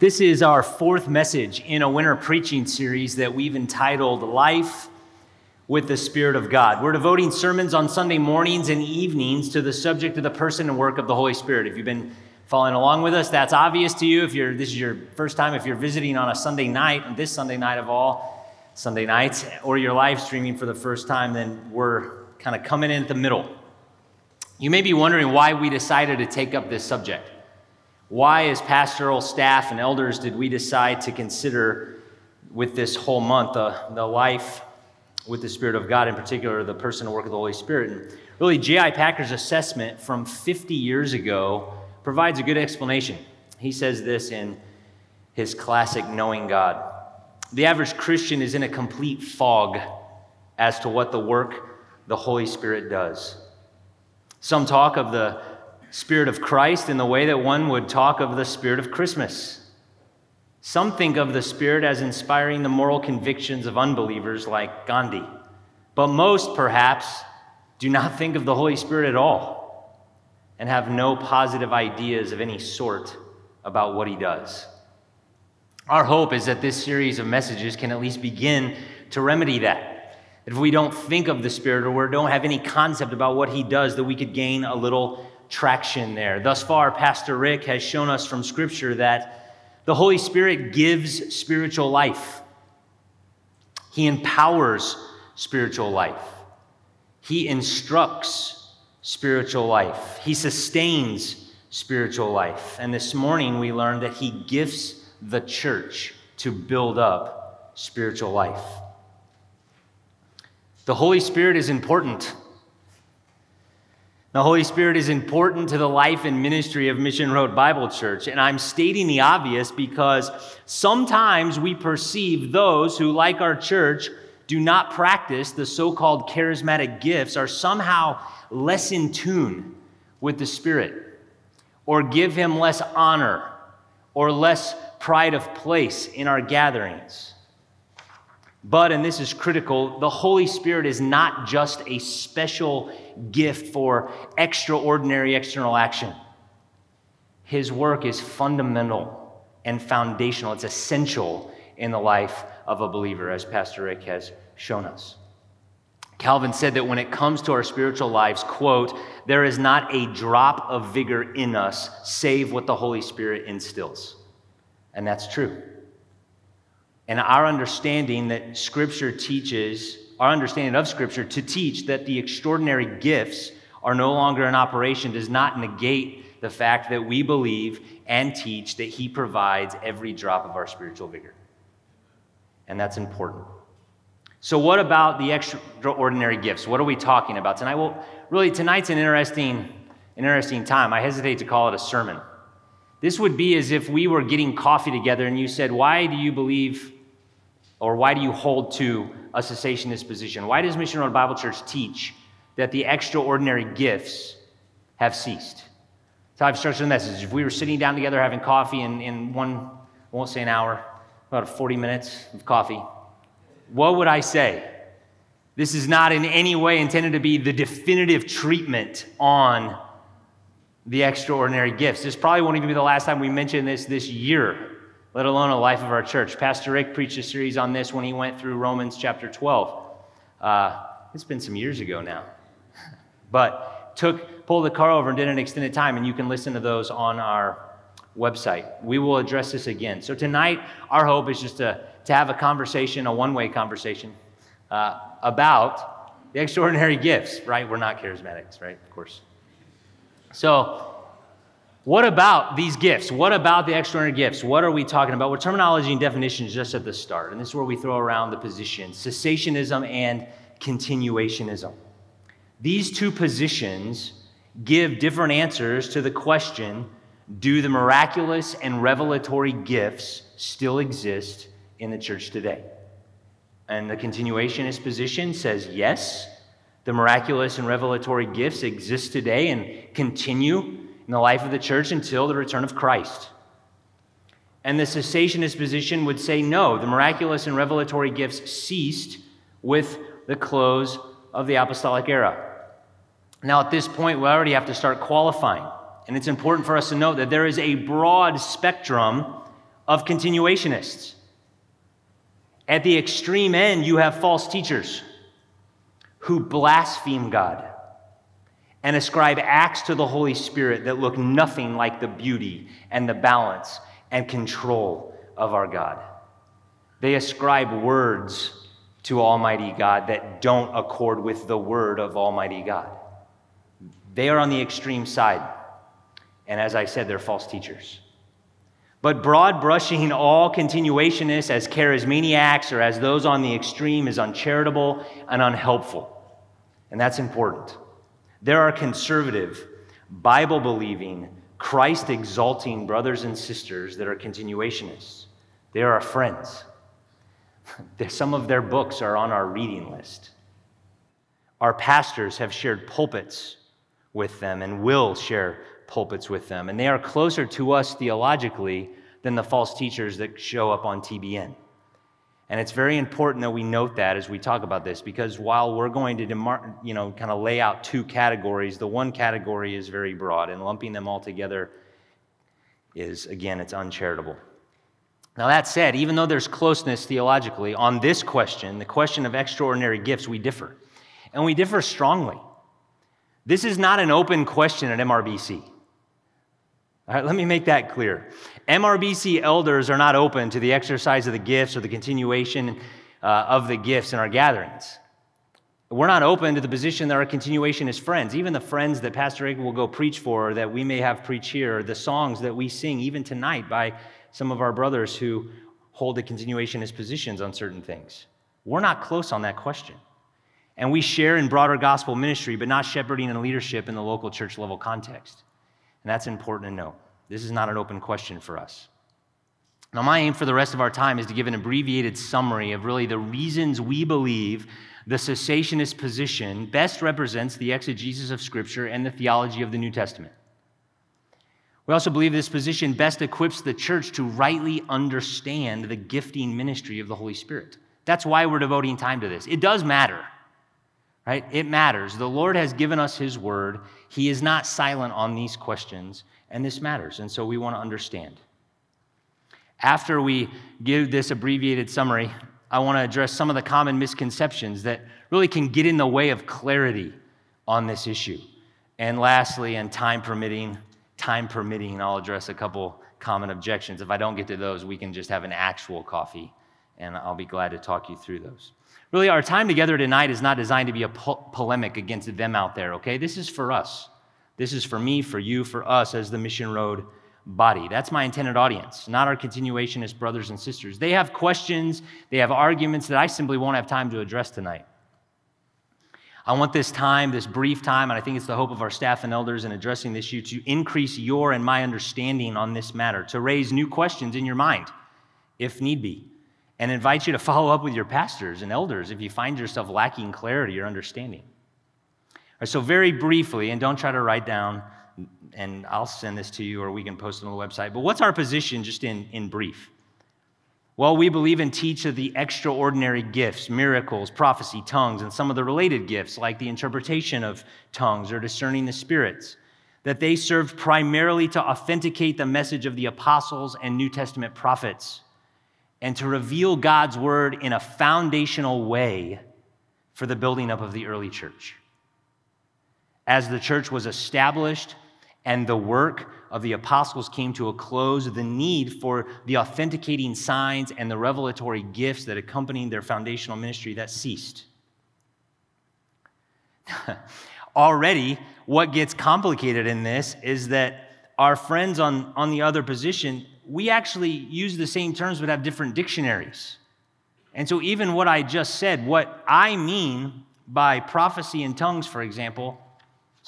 This is our fourth message in a winter preaching series that we've entitled Life with the Spirit of God. We're devoting sermons on Sunday mornings and evenings to the subject of the person and work of the Holy Spirit. If you've been following along with us, that's obvious to you. If you're this is your first time, if you're visiting on a Sunday night, this Sunday night of all Sunday nights, or you're live streaming for the first time, then we're kind of coming in at the middle. You may be wondering why we decided to take up this subject. Why, as pastoral staff and elders, did we decide to consider with this whole month uh, the life with the Spirit of God, in particular, the person and work of the Holy Spirit? And really, J.I. Packer's assessment from 50 years ago provides a good explanation. He says this in his classic Knowing God. The average Christian is in a complete fog as to what the work the Holy Spirit does. Some talk of the Spirit of Christ in the way that one would talk of the Spirit of Christmas. Some think of the Spirit as inspiring the moral convictions of unbelievers like Gandhi, but most, perhaps, do not think of the Holy Spirit at all and have no positive ideas of any sort about what he does. Our hope is that this series of messages can at least begin to remedy that. If we don't think of the Spirit or we don't have any concept about what he does, that we could gain a little traction there. Thus far, Pastor Rick has shown us from Scripture that the Holy Spirit gives spiritual life, He empowers spiritual life, He instructs spiritual life, He sustains spiritual life. And this morning, we learned that He gifts the church to build up spiritual life. The Holy Spirit is important. The Holy Spirit is important to the life and ministry of Mission Road Bible Church. And I'm stating the obvious because sometimes we perceive those who, like our church, do not practice the so called charismatic gifts are somehow less in tune with the Spirit, or give Him less honor, or less pride of place in our gatherings. But, and this is critical, the Holy Spirit is not just a special gift for extraordinary external action. His work is fundamental and foundational, it's essential in the life of a believer, as Pastor Rick has shown us. Calvin said that when it comes to our spiritual lives, quote, there is not a drop of vigor in us save what the Holy Spirit instills. And that's true and our understanding that Scripture teaches, our understanding of Scripture to teach that the extraordinary gifts are no longer in operation does not negate the fact that we believe and teach that He provides every drop of our spiritual vigor. And that's important. So, what about the extraordinary gifts? What are we talking about tonight? Well, really, tonight's an interesting, an interesting time. I hesitate to call it a sermon. This would be as if we were getting coffee together and you said, Why do you believe or why do you hold to a cessationist position? Why does Mission Road Bible Church teach that the extraordinary gifts have ceased? So I've structured the message. If we were sitting down together having coffee in, in one, I won't say an hour, about 40 minutes of coffee, what would I say? This is not in any way intended to be the definitive treatment on the extraordinary gifts. This probably won't even be the last time we mention this this year let alone a life of our church. Pastor Rick preached a series on this when he went through Romans chapter 12. Uh, it's been some years ago now. but took pulled the car over and did an extended time, and you can listen to those on our website. We will address this again. So tonight, our hope is just to, to have a conversation, a one-way conversation, uh, about the extraordinary gifts, right? We're not charismatics, right? Of course. So what about these gifts? What about the extraordinary gifts? What are we talking about? Well, terminology and definitions just at the start. And this is where we throw around the positions cessationism and continuationism. These two positions give different answers to the question do the miraculous and revelatory gifts still exist in the church today? And the continuationist position says yes, the miraculous and revelatory gifts exist today and continue in the life of the church until the return of Christ. And the cessationist position would say no, the miraculous and revelatory gifts ceased with the close of the apostolic era. Now, at this point, we already have to start qualifying. And it's important for us to note that there is a broad spectrum of continuationists. At the extreme end, you have false teachers who blaspheme God and ascribe acts to the Holy Spirit that look nothing like the beauty and the balance and control of our God. They ascribe words to Almighty God that don't accord with the word of Almighty God. They are on the extreme side. And as I said, they're false teachers. But broad brushing all continuationists as charismaniacs or as those on the extreme is uncharitable and unhelpful. And that's important. There are conservative, Bible believing, Christ exalting brothers and sisters that are continuationists. They are our friends. Some of their books are on our reading list. Our pastors have shared pulpits with them and will share pulpits with them. And they are closer to us theologically than the false teachers that show up on TBN. And it's very important that we note that as we talk about this, because while we're going to, demar- you know, kind of lay out two categories, the one category is very broad, and lumping them all together is, again, it's uncharitable. Now, that said, even though there's closeness theologically, on this question, the question of extraordinary gifts, we differ. And we differ strongly. This is not an open question at MRBC. All right, let me make that clear. MRBC elders are not open to the exercise of the gifts or the continuation uh, of the gifts in our gatherings. We're not open to the position that our continuationist friends. Even the friends that Pastor Aiken will go preach for, that we may have preach here, the songs that we sing, even tonight, by some of our brothers who hold the continuationist positions on certain things. We're not close on that question. And we share in broader gospel ministry, but not shepherding and leadership in the local church level context. And that's important to know. This is not an open question for us. Now, my aim for the rest of our time is to give an abbreviated summary of really the reasons we believe the cessationist position best represents the exegesis of Scripture and the theology of the New Testament. We also believe this position best equips the church to rightly understand the gifting ministry of the Holy Spirit. That's why we're devoting time to this. It does matter, right? It matters. The Lord has given us His word, He is not silent on these questions, and this matters. And so we want to understand. After we give this abbreviated summary, I want to address some of the common misconceptions that really can get in the way of clarity on this issue. And lastly, and time permitting, time permitting, I'll address a couple common objections. If I don't get to those, we can just have an actual coffee, and I'll be glad to talk you through those. Really, our time together tonight is not designed to be a po- polemic against them out there, okay? This is for us. This is for me, for you, for us as the Mission Road body. That's my intended audience, not our continuationist brothers and sisters. They have questions, they have arguments that I simply won't have time to address tonight. I want this time, this brief time, and I think it's the hope of our staff and elders in addressing this issue to increase your and my understanding on this matter, to raise new questions in your mind, if need be, and invite you to follow up with your pastors and elders if you find yourself lacking clarity or understanding. Right, so, very briefly, and don't try to write down, and I'll send this to you or we can post it on the website, but what's our position just in, in brief? Well, we believe and teach of the extraordinary gifts, miracles, prophecy, tongues, and some of the related gifts, like the interpretation of tongues or discerning the spirits, that they served primarily to authenticate the message of the apostles and New Testament prophets and to reveal God's word in a foundational way for the building up of the early church as the church was established and the work of the apostles came to a close, the need for the authenticating signs and the revelatory gifts that accompanied their foundational ministry that ceased. Already, what gets complicated in this is that our friends on, on the other position, we actually use the same terms but have different dictionaries. And so, even what I just said, what I mean by prophecy in tongues, for example,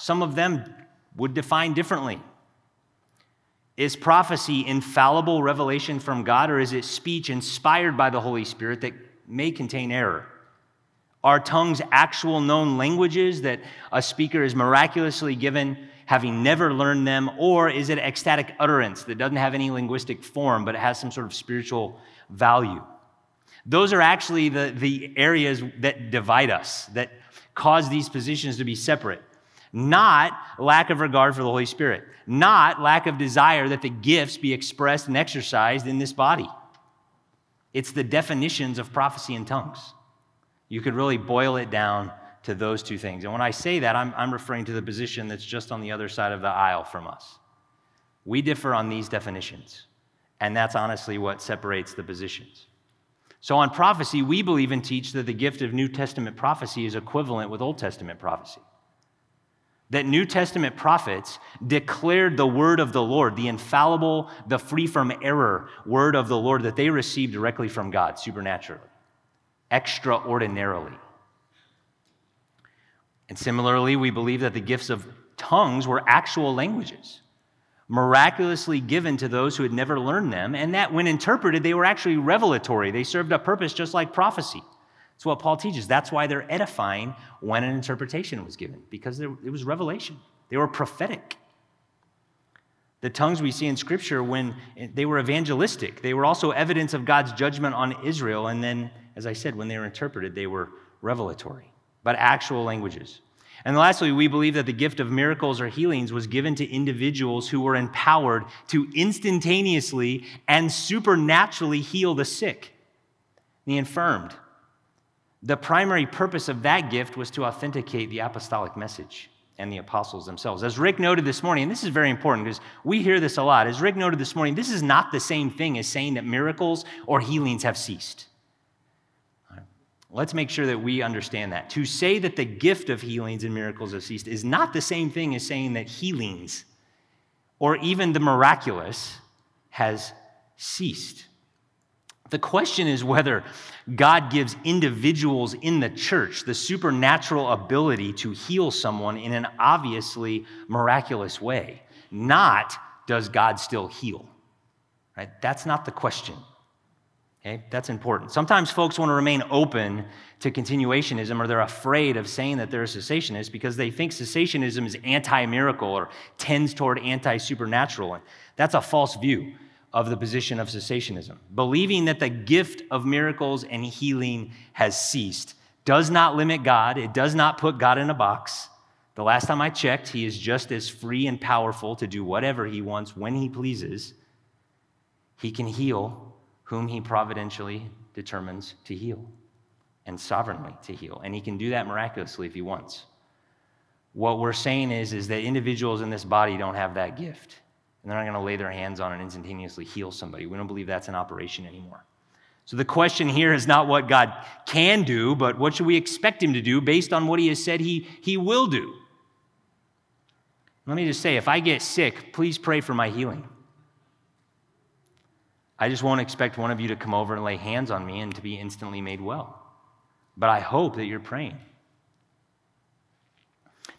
some of them would define differently. Is prophecy infallible revelation from God, or is it speech inspired by the Holy Spirit that may contain error? Are tongues actual known languages that a speaker is miraculously given, having never learned them, or is it ecstatic utterance that doesn't have any linguistic form, but it has some sort of spiritual value? Those are actually the, the areas that divide us, that cause these positions to be separate. Not lack of regard for the Holy Spirit, not lack of desire that the gifts be expressed and exercised in this body. It's the definitions of prophecy and tongues. You could really boil it down to those two things. And when I say that, I'm, I'm referring to the position that's just on the other side of the aisle from us. We differ on these definitions, and that's honestly what separates the positions. So, on prophecy, we believe and teach that the gift of New Testament prophecy is equivalent with Old Testament prophecy that New Testament prophets declared the word of the Lord, the infallible, the free from error word of the Lord that they received directly from God supernaturally, extraordinarily. And similarly, we believe that the gifts of tongues were actual languages, miraculously given to those who had never learned them, and that when interpreted, they were actually revelatory. They served a purpose just like prophecy. It's what Paul teaches. That's why they're edifying when an interpretation was given, because it was revelation. They were prophetic. The tongues we see in Scripture, when they were evangelistic, they were also evidence of God's judgment on Israel. And then, as I said, when they were interpreted, they were revelatory, but actual languages. And lastly, we believe that the gift of miracles or healings was given to individuals who were empowered to instantaneously and supernaturally heal the sick, the infirmed, the primary purpose of that gift was to authenticate the apostolic message and the apostles themselves. As Rick noted this morning, and this is very important because we hear this a lot, as Rick noted this morning, this is not the same thing as saying that miracles or healings have ceased. Let's make sure that we understand that. To say that the gift of healings and miracles have ceased is not the same thing as saying that healings or even the miraculous has ceased. The question is whether God gives individuals in the church the supernatural ability to heal someone in an obviously miraculous way, not does God still heal. Right? That's not the question. Okay? That's important. Sometimes folks want to remain open to continuationism or they're afraid of saying that they're a cessationist because they think cessationism is anti miracle or tends toward anti supernatural. And that's a false view of the position of cessationism. Believing that the gift of miracles and healing has ceased does not limit God, it does not put God in a box. The last time I checked, he is just as free and powerful to do whatever he wants when he pleases. He can heal whom he providentially determines to heal and sovereignly to heal. And he can do that miraculously if he wants. What we're saying is, is that individuals in this body don't have that gift and they're not going to lay their hands on and instantaneously heal somebody. We don't believe that's an operation anymore. So the question here is not what God can do, but what should we expect him to do based on what he has said he, he will do? Let me just say if I get sick, please pray for my healing. I just won't expect one of you to come over and lay hands on me and to be instantly made well. But I hope that you're praying.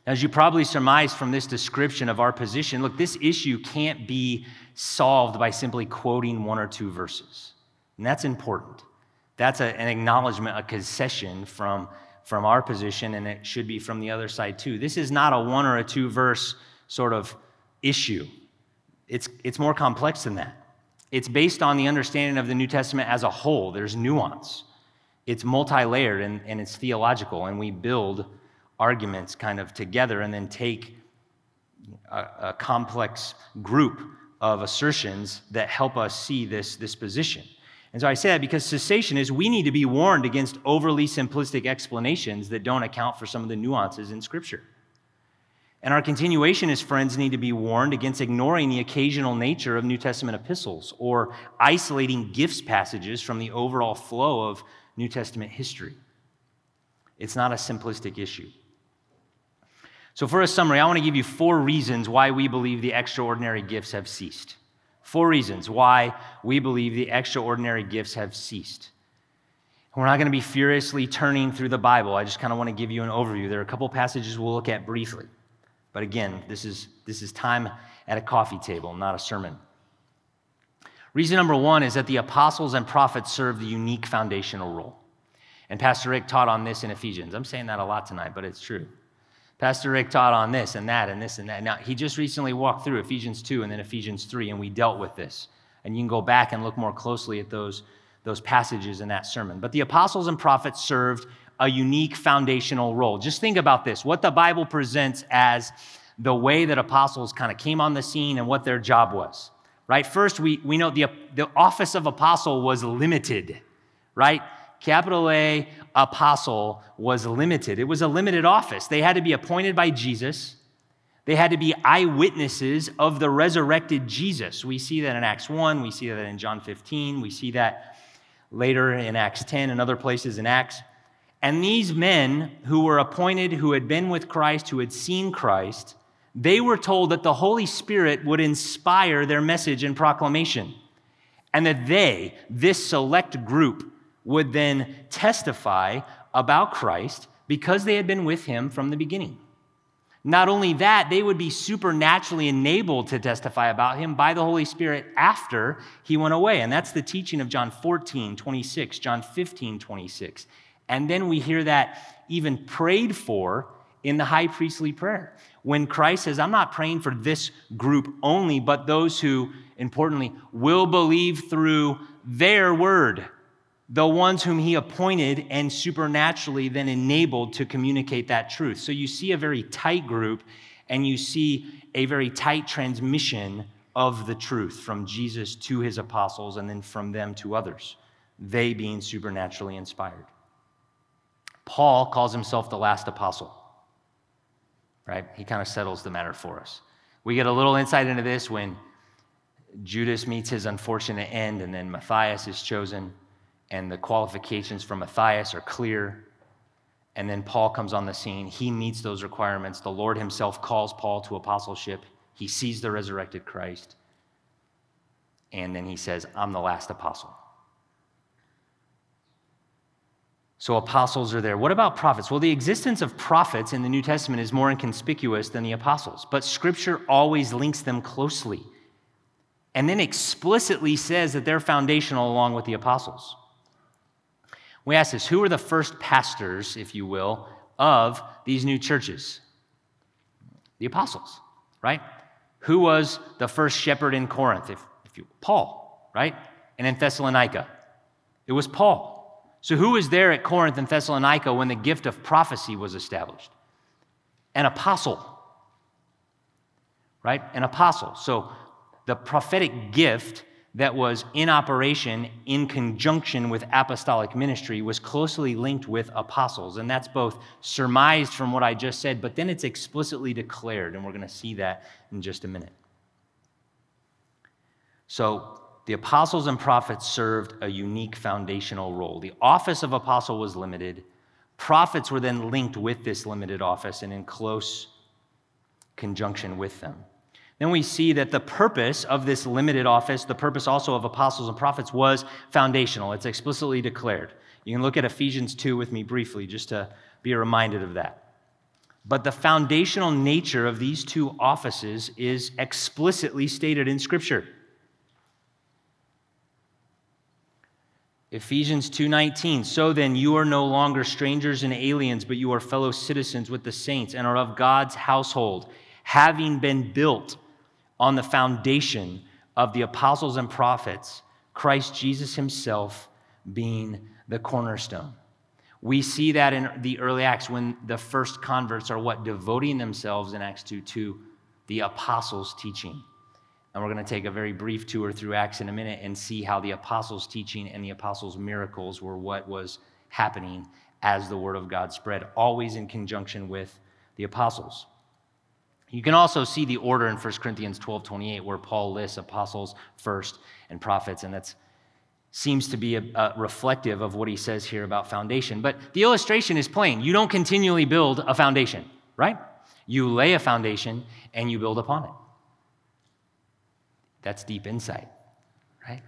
As you probably surmised from this description of our position, look, this issue can't be solved by simply quoting one or two verses. And that's important. That's a, an acknowledgement, a concession from, from our position, and it should be from the other side too. This is not a one or a two verse sort of issue, it's, it's more complex than that. It's based on the understanding of the New Testament as a whole, there's nuance. It's multi layered and, and it's theological, and we build arguments kind of together and then take a, a complex group of assertions that help us see this, this position. And so I say that because cessationists we need to be warned against overly simplistic explanations that don't account for some of the nuances in Scripture. And our continuationist friends need to be warned against ignoring the occasional nature of New Testament epistles or isolating gifts passages from the overall flow of New Testament history. It's not a simplistic issue. So, for a summary, I want to give you four reasons why we believe the extraordinary gifts have ceased. Four reasons why we believe the extraordinary gifts have ceased. We're not going to be furiously turning through the Bible. I just kind of want to give you an overview. There are a couple passages we'll look at briefly. But again, this is, this is time at a coffee table, not a sermon. Reason number one is that the apostles and prophets serve the unique foundational role. And Pastor Rick taught on this in Ephesians. I'm saying that a lot tonight, but it's true. Pastor Rick taught on this and that and this and that. Now, he just recently walked through Ephesians 2 and then Ephesians 3, and we dealt with this. And you can go back and look more closely at those, those passages in that sermon. But the apostles and prophets served a unique foundational role. Just think about this what the Bible presents as the way that apostles kind of came on the scene and what their job was, right? First, we, we know the, the office of apostle was limited, right? Capital A, apostle was limited. It was a limited office. They had to be appointed by Jesus. They had to be eyewitnesses of the resurrected Jesus. We see that in Acts 1, we see that in John 15, we see that later in Acts 10 and other places in Acts. And these men who were appointed, who had been with Christ, who had seen Christ, they were told that the Holy Spirit would inspire their message and proclamation, and that they, this select group, would then testify about Christ because they had been with him from the beginning. Not only that, they would be supernaturally enabled to testify about him by the Holy Spirit after he went away. And that's the teaching of John 14, 26, John 15, 26. And then we hear that even prayed for in the high priestly prayer. When Christ says, I'm not praying for this group only, but those who, importantly, will believe through their word the ones whom he appointed and supernaturally then enabled to communicate that truth. So you see a very tight group and you see a very tight transmission of the truth from Jesus to his apostles and then from them to others, they being supernaturally inspired. Paul calls himself the last apostle, right? He kind of settles the matter for us. We get a little insight into this when Judas meets his unfortunate end and then Matthias is chosen and the qualifications for Matthias are clear. And then Paul comes on the scene. He meets those requirements. The Lord himself calls Paul to apostleship. He sees the resurrected Christ. And then he says, I'm the last apostle. So apostles are there. What about prophets? Well, the existence of prophets in the New Testament is more inconspicuous than the apostles, but scripture always links them closely and then explicitly says that they're foundational along with the apostles. We ask this who were the first pastors, if you will, of these new churches? The apostles, right? Who was the first shepherd in Corinth? If, if you, Paul, right? And in Thessalonica, it was Paul. So, who was there at Corinth and Thessalonica when the gift of prophecy was established? An apostle, right? An apostle. So, the prophetic gift that was in operation in conjunction with apostolic ministry was closely linked with apostles. And that's both surmised from what I just said, but then it's explicitly declared. And we're going to see that in just a minute. So, the apostles and prophets served a unique foundational role. The office of apostle was limited. Prophets were then linked with this limited office and in close conjunction with them then we see that the purpose of this limited office, the purpose also of apostles and prophets, was foundational. It's explicitly declared. You can look at Ephesians 2 with me briefly just to be reminded of that. But the foundational nature of these two offices is explicitly stated in Scripture. Ephesians 2:19 So then you are no longer strangers and aliens but you are fellow citizens with the saints and are of God's household having been built on the foundation of the apostles and prophets, Christ Jesus himself being the cornerstone. We see that in the early Acts when the first converts are what? Devoting themselves in Acts 2 to the apostles' teaching. And we're going to take a very brief tour through Acts in a minute and see how the apostles' teaching and the apostles' miracles were what was happening as the word of God spread, always in conjunction with the apostles. You can also see the order in 1 Corinthians 12 28, where Paul lists apostles first and prophets, and that seems to be a, a reflective of what he says here about foundation. But the illustration is plain. You don't continually build a foundation, right? You lay a foundation and you build upon it. That's deep insight, right?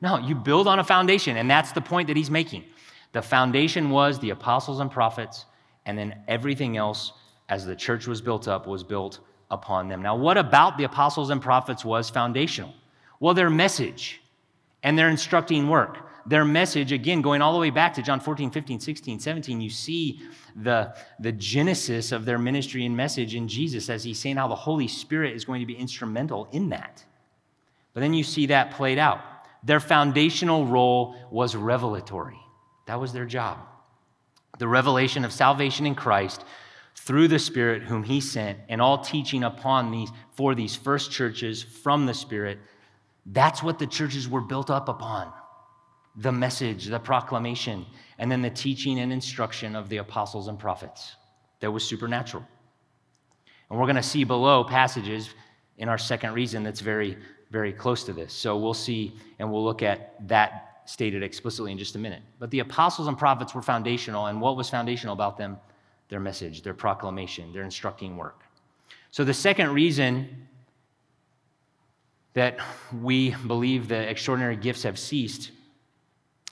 No, you build on a foundation, and that's the point that he's making. The foundation was the apostles and prophets, and then everything else as the church was built up, was built upon them. Now, what about the apostles and prophets was foundational? Well, their message and their instructing work. Their message, again, going all the way back to John 14, 15, 16, 17, you see the, the genesis of their ministry and message in Jesus as he's saying how the Holy Spirit is going to be instrumental in that. But then you see that played out. Their foundational role was revelatory, that was their job. the revelation of salvation in Christ through the Spirit whom he sent, and all teaching upon these for these first churches from the Spirit. That's what the churches were built up upon the message, the proclamation, and then the teaching and instruction of the apostles and prophets that was supernatural. And we're going to see below passages in our second reason that's very, very close to this. So we'll see and we'll look at that stated explicitly in just a minute. But the apostles and prophets were foundational, and what was foundational about them? Their message, their proclamation, their instructing work. So the second reason that we believe the extraordinary gifts have ceased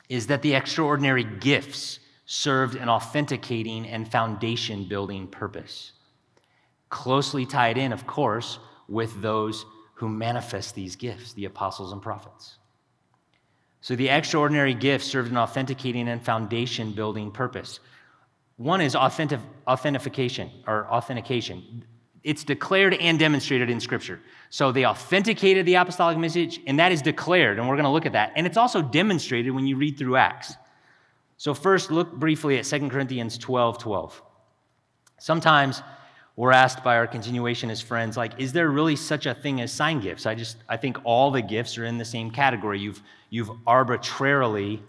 is that the extraordinary gifts served an authenticating and foundation building purpose. Closely tied in, of course, with those who manifest these gifts, the apostles and prophets. So the extraordinary gifts served an authenticating and foundation building purpose. One is authentic, authentication or authentication. It's declared and demonstrated in Scripture. So they authenticated the apostolic message, and that is declared, and we're going to look at that. And it's also demonstrated when you read through Acts. So, first, look briefly at 2 Corinthians 12 12. Sometimes we're asked by our continuationist friends, like, is there really such a thing as sign gifts? I just, I think all the gifts are in the same category. You've, you've arbitrarily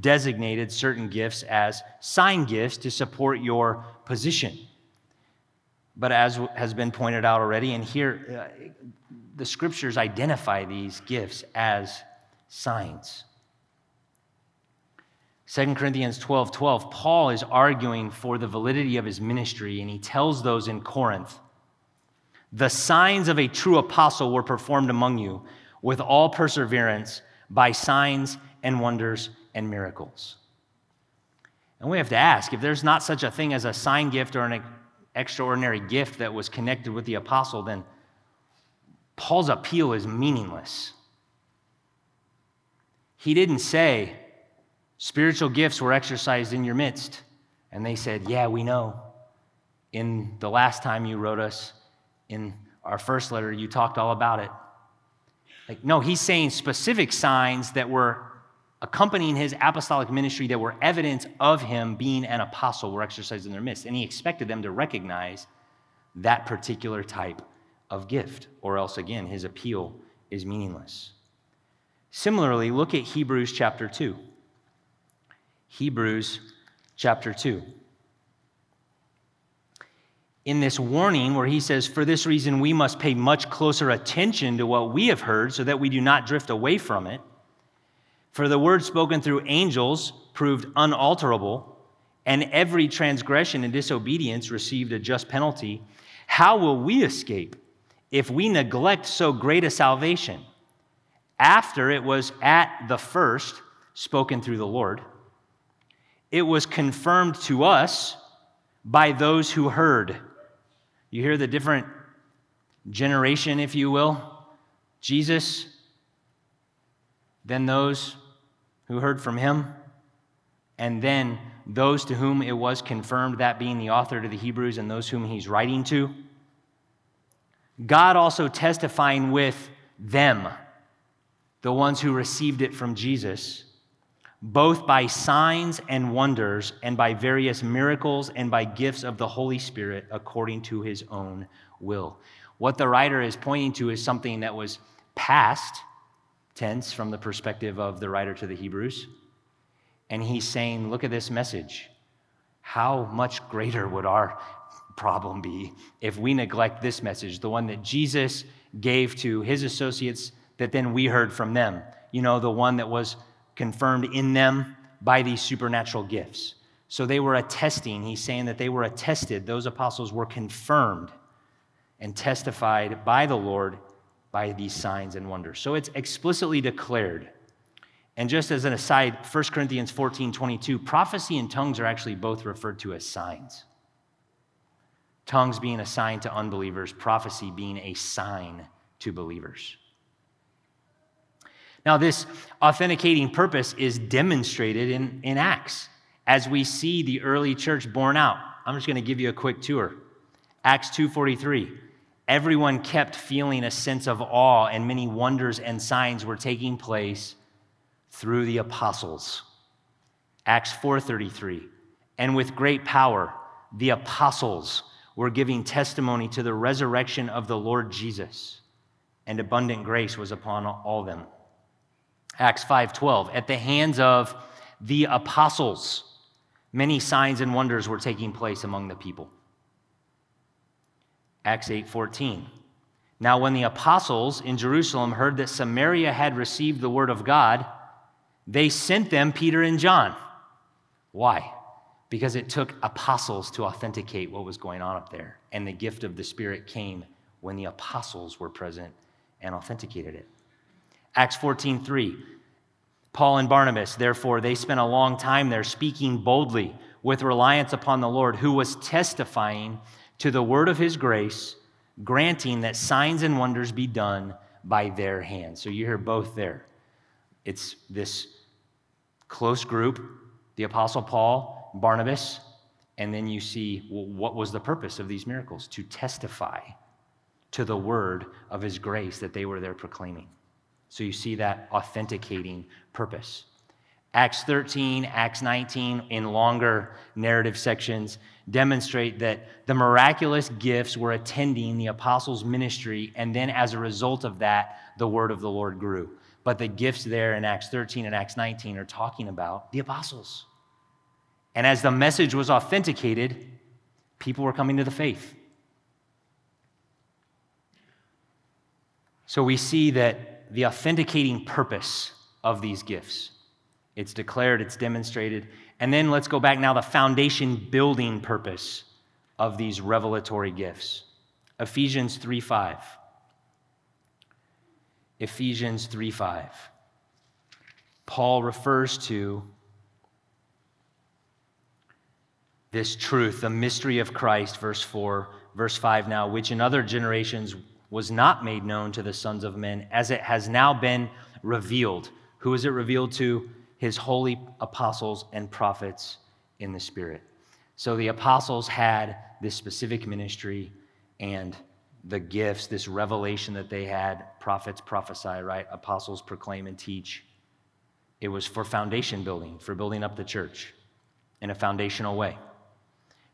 designated certain gifts as sign gifts to support your position. But as has been pointed out already, and here uh, the scriptures identify these gifts as signs. 2 Corinthians 12 12, Paul is arguing for the validity of his ministry, and he tells those in Corinth, The signs of a true apostle were performed among you with all perseverance by signs and wonders and miracles. And we have to ask if there's not such a thing as a sign gift or an extraordinary gift that was connected with the apostle, then Paul's appeal is meaningless. He didn't say, spiritual gifts were exercised in your midst. And they said, Yeah, we know. In the last time you wrote us, in our first letter, you talked all about it. Like, no, he's saying specific signs that were accompanying his apostolic ministry that were evidence of him being an apostle were exercised in their midst. And he expected them to recognize that particular type of gift, or else, again, his appeal is meaningless. Similarly, look at Hebrews chapter 2. Hebrews chapter 2. In this warning, where he says, For this reason, we must pay much closer attention to what we have heard so that we do not drift away from it. For the word spoken through angels proved unalterable, and every transgression and disobedience received a just penalty. How will we escape if we neglect so great a salvation after it was at the first spoken through the Lord? It was confirmed to us by those who heard. You hear the different generation, if you will? Jesus, then those who heard from him, and then those to whom it was confirmed, that being the author to the Hebrews and those whom he's writing to. God also testifying with them, the ones who received it from Jesus, both by signs and wonders, and by various miracles, and by gifts of the Holy Spirit according to his own will. What the writer is pointing to is something that was past tense from the perspective of the writer to the Hebrews. And he's saying, Look at this message. How much greater would our problem be if we neglect this message, the one that Jesus gave to his associates that then we heard from them? You know, the one that was confirmed in them by these supernatural gifts. So they were attesting, he's saying that they were attested, those apostles were confirmed and testified by the Lord by these signs and wonders. So it's explicitly declared. And just as an aside, 1 Corinthians 14 22, prophecy and tongues are actually both referred to as signs. Tongues being a sign to unbelievers, prophecy being a sign to believers. Now, this authenticating purpose is demonstrated in, in Acts as we see the early church born out. I'm just going to give you a quick tour. Acts 2:43. Everyone kept feeling a sense of awe, and many wonders and signs were taking place through the apostles. Acts 4:33. and with great power, the apostles were giving testimony to the resurrection of the Lord Jesus, and abundant grace was upon all them. Acts 5:12 At the hands of the apostles many signs and wonders were taking place among the people. Acts 8:14 Now when the apostles in Jerusalem heard that Samaria had received the word of God, they sent them Peter and John. Why? Because it took apostles to authenticate what was going on up there, and the gift of the Spirit came when the apostles were present and authenticated it. Acts 14:3 Paul and Barnabas, therefore, they spent a long time there speaking boldly with reliance upon the Lord, who was testifying to the word of his grace, granting that signs and wonders be done by their hands. So you hear both there. It's this close group, the Apostle Paul, Barnabas, and then you see well, what was the purpose of these miracles? To testify to the word of his grace that they were there proclaiming. So you see that authenticating purpose. Acts 13, Acts 19, in longer narrative sections, demonstrate that the miraculous gifts were attending the apostles' ministry, and then as a result of that, the word of the Lord grew. But the gifts there in Acts 13 and Acts 19 are talking about the apostles. And as the message was authenticated, people were coming to the faith. So we see that the authenticating purpose of these gifts. It's declared, it's demonstrated. And then let's go back now the foundation building purpose of these revelatory gifts. Ephesians 3 5. Ephesians 3 5. Paul refers to this truth, the mystery of Christ, verse 4, verse 5 now, which in other generations was not made known to the sons of men, as it has now been revealed. Who is it revealed to? His holy apostles and prophets in the Spirit. So the apostles had this specific ministry and the gifts, this revelation that they had. Prophets prophesy, right? Apostles proclaim and teach. It was for foundation building, for building up the church in a foundational way.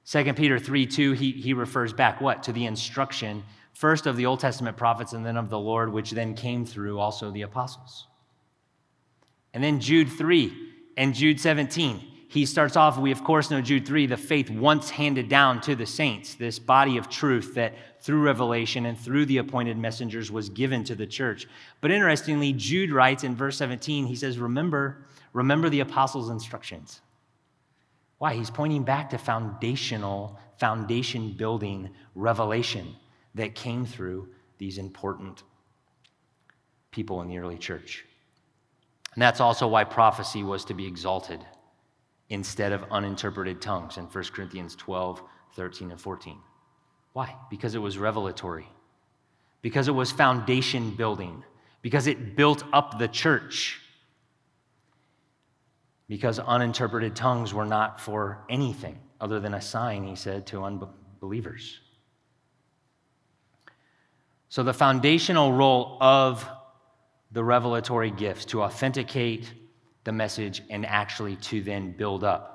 2 Peter 3 2, he, he refers back what? To the instruction first of the Old Testament prophets and then of the Lord, which then came through also the apostles. And then Jude 3 and Jude 17. He starts off, we of course know Jude 3, the faith once handed down to the saints, this body of truth that through revelation and through the appointed messengers was given to the church. But interestingly, Jude writes in verse 17, he says, Remember, remember the apostles' instructions. Why? He's pointing back to foundational, foundation building revelation that came through these important people in the early church. And that's also why prophecy was to be exalted instead of uninterpreted tongues in 1 Corinthians 12, 13, and 14. Why? Because it was revelatory, because it was foundation building, because it built up the church. Because uninterpreted tongues were not for anything other than a sign, he said, to unbelievers. So, the foundational role of the revelatory gifts to authenticate the message and actually to then build up.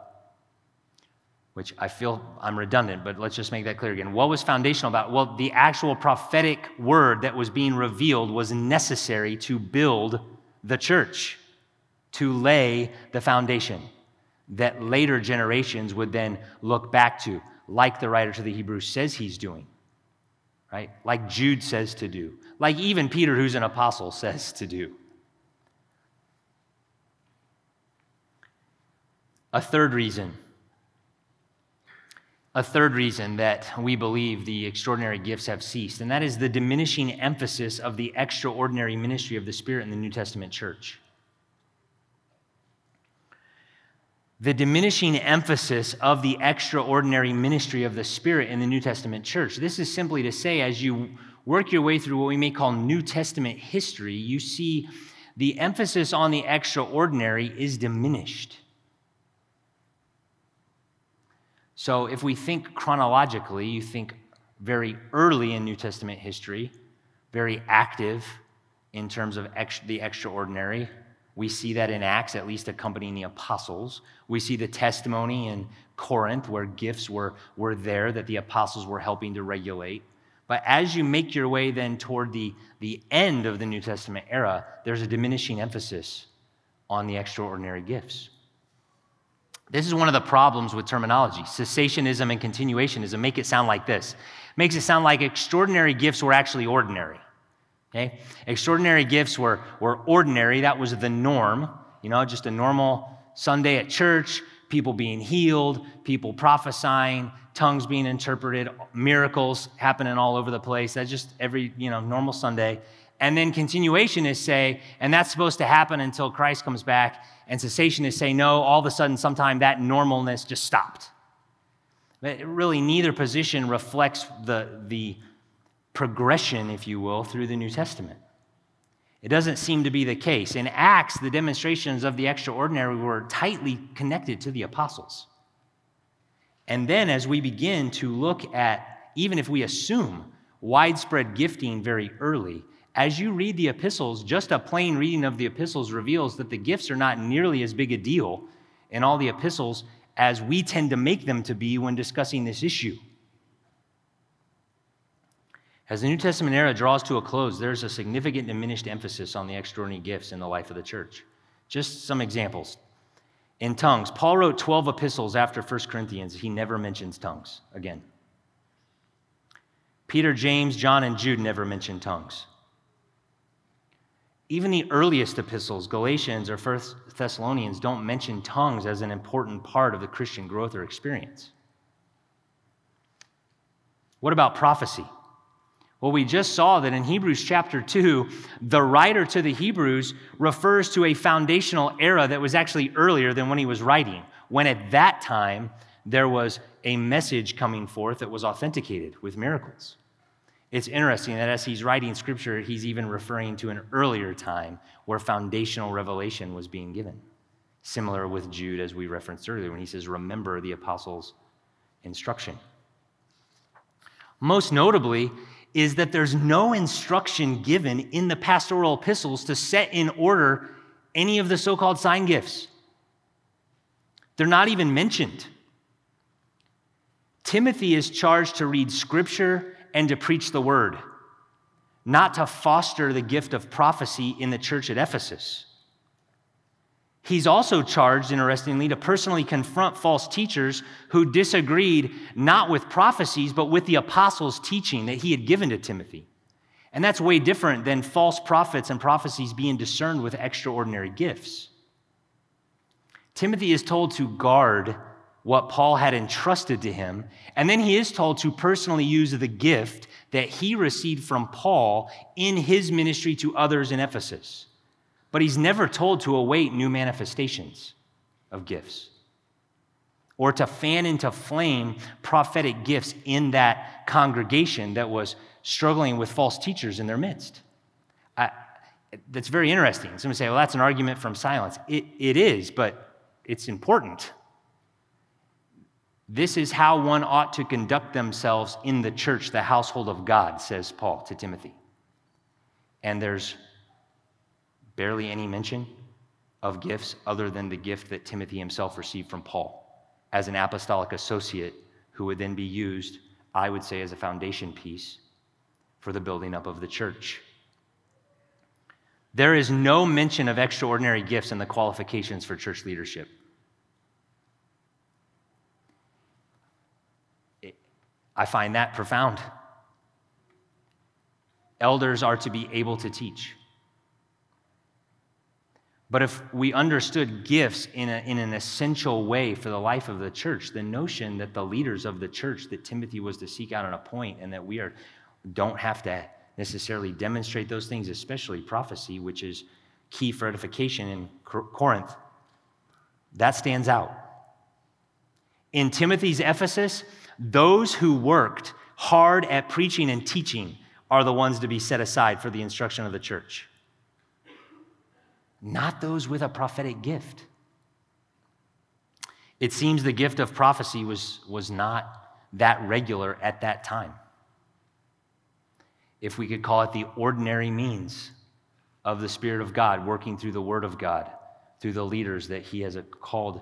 Which I feel I'm redundant, but let's just make that clear again. What was foundational about? Well, the actual prophetic word that was being revealed was necessary to build the church, to lay the foundation that later generations would then look back to, like the writer to the Hebrews says he's doing right? Like Jude says to do, like even Peter, who's an apostle, says to do. A third reason, a third reason that we believe the extraordinary gifts have ceased, and that is the diminishing emphasis of the extraordinary ministry of the Spirit in the New Testament church. the diminishing emphasis of the extraordinary ministry of the Spirit in the New Testament church. This is simply to say, as you work your way through what we may call New Testament history, you see the emphasis on the extraordinary is diminished. So, if we think chronologically, you think very early in New Testament history, very active in terms of ex- the extraordinary, We see that in Acts, at least accompanying the apostles. We see the testimony in Corinth where gifts were, were there that the apostles were helping to regulate. But as you make your way then toward the, the end of the New Testament era, there's a diminishing emphasis on the extraordinary gifts. This is one of the problems with terminology. Cessationism and continuationism make it sound like this. Makes it sound like extraordinary gifts were actually ordinary. Okay? Extraordinary gifts were, were ordinary. That was the norm. You know, just a normal Sunday at church, people being healed, people prophesying, tongues being interpreted, miracles happening all over the place. That's just every, you know, normal Sunday. And then continuationists say, and that's supposed to happen until Christ comes back. And cessationists say, no, all of a sudden, sometime that normalness just stopped. But really, neither position reflects the, the progression, if you will, through the New Testament. It doesn't seem to be the case. In Acts, the demonstrations of the extraordinary were tightly connected to the apostles. And then, as we begin to look at, even if we assume widespread gifting very early, as you read the epistles, just a plain reading of the epistles reveals that the gifts are not nearly as big a deal in all the epistles as we tend to make them to be when discussing this issue. As the New Testament era draws to a close, there's a significant diminished emphasis on the extraordinary gifts in the life of the church. Just some examples. In tongues, Paul wrote 12 epistles after 1 Corinthians. He never mentions tongues again. Peter, James, John, and Jude never mention tongues. Even the earliest epistles, Galatians or First Thessalonians, don't mention tongues as an important part of the Christian growth or experience. What about prophecy? Well, we just saw that in Hebrews chapter 2, the writer to the Hebrews refers to a foundational era that was actually earlier than when he was writing, when at that time there was a message coming forth that was authenticated with miracles. It's interesting that as he's writing scripture, he's even referring to an earlier time where foundational revelation was being given. Similar with Jude, as we referenced earlier, when he says, Remember the apostles' instruction. Most notably, is that there's no instruction given in the pastoral epistles to set in order any of the so called sign gifts. They're not even mentioned. Timothy is charged to read scripture and to preach the word, not to foster the gift of prophecy in the church at Ephesus. He's also charged, interestingly, to personally confront false teachers who disagreed not with prophecies, but with the apostles' teaching that he had given to Timothy. And that's way different than false prophets and prophecies being discerned with extraordinary gifts. Timothy is told to guard what Paul had entrusted to him. And then he is told to personally use the gift that he received from Paul in his ministry to others in Ephesus. But he's never told to await new manifestations of gifts or to fan into flame prophetic gifts in that congregation that was struggling with false teachers in their midst. I, that's very interesting. Somebody say, well, that's an argument from silence. It, it is, but it's important. This is how one ought to conduct themselves in the church, the household of God, says Paul to Timothy. And there's barely any mention of gifts other than the gift that Timothy himself received from Paul as an apostolic associate who would then be used, I would say, as a foundation piece for the building up of the church. There is no mention of extraordinary gifts in the qualifications for church leadership. I find that profound. Elders are to be able to teach. But if we understood gifts in, a, in an essential way for the life of the church, the notion that the leaders of the church that Timothy was to seek out and appoint, and that we are, don't have to necessarily demonstrate those things, especially prophecy, which is key for edification in Corinth, that stands out. In Timothy's Ephesus, those who worked hard at preaching and teaching are the ones to be set aside for the instruction of the church, not those with a prophetic gift. It seems the gift of prophecy was, was not that regular at that time. If we could call it the ordinary means of the Spirit of God working through the Word of God through the leaders that he has called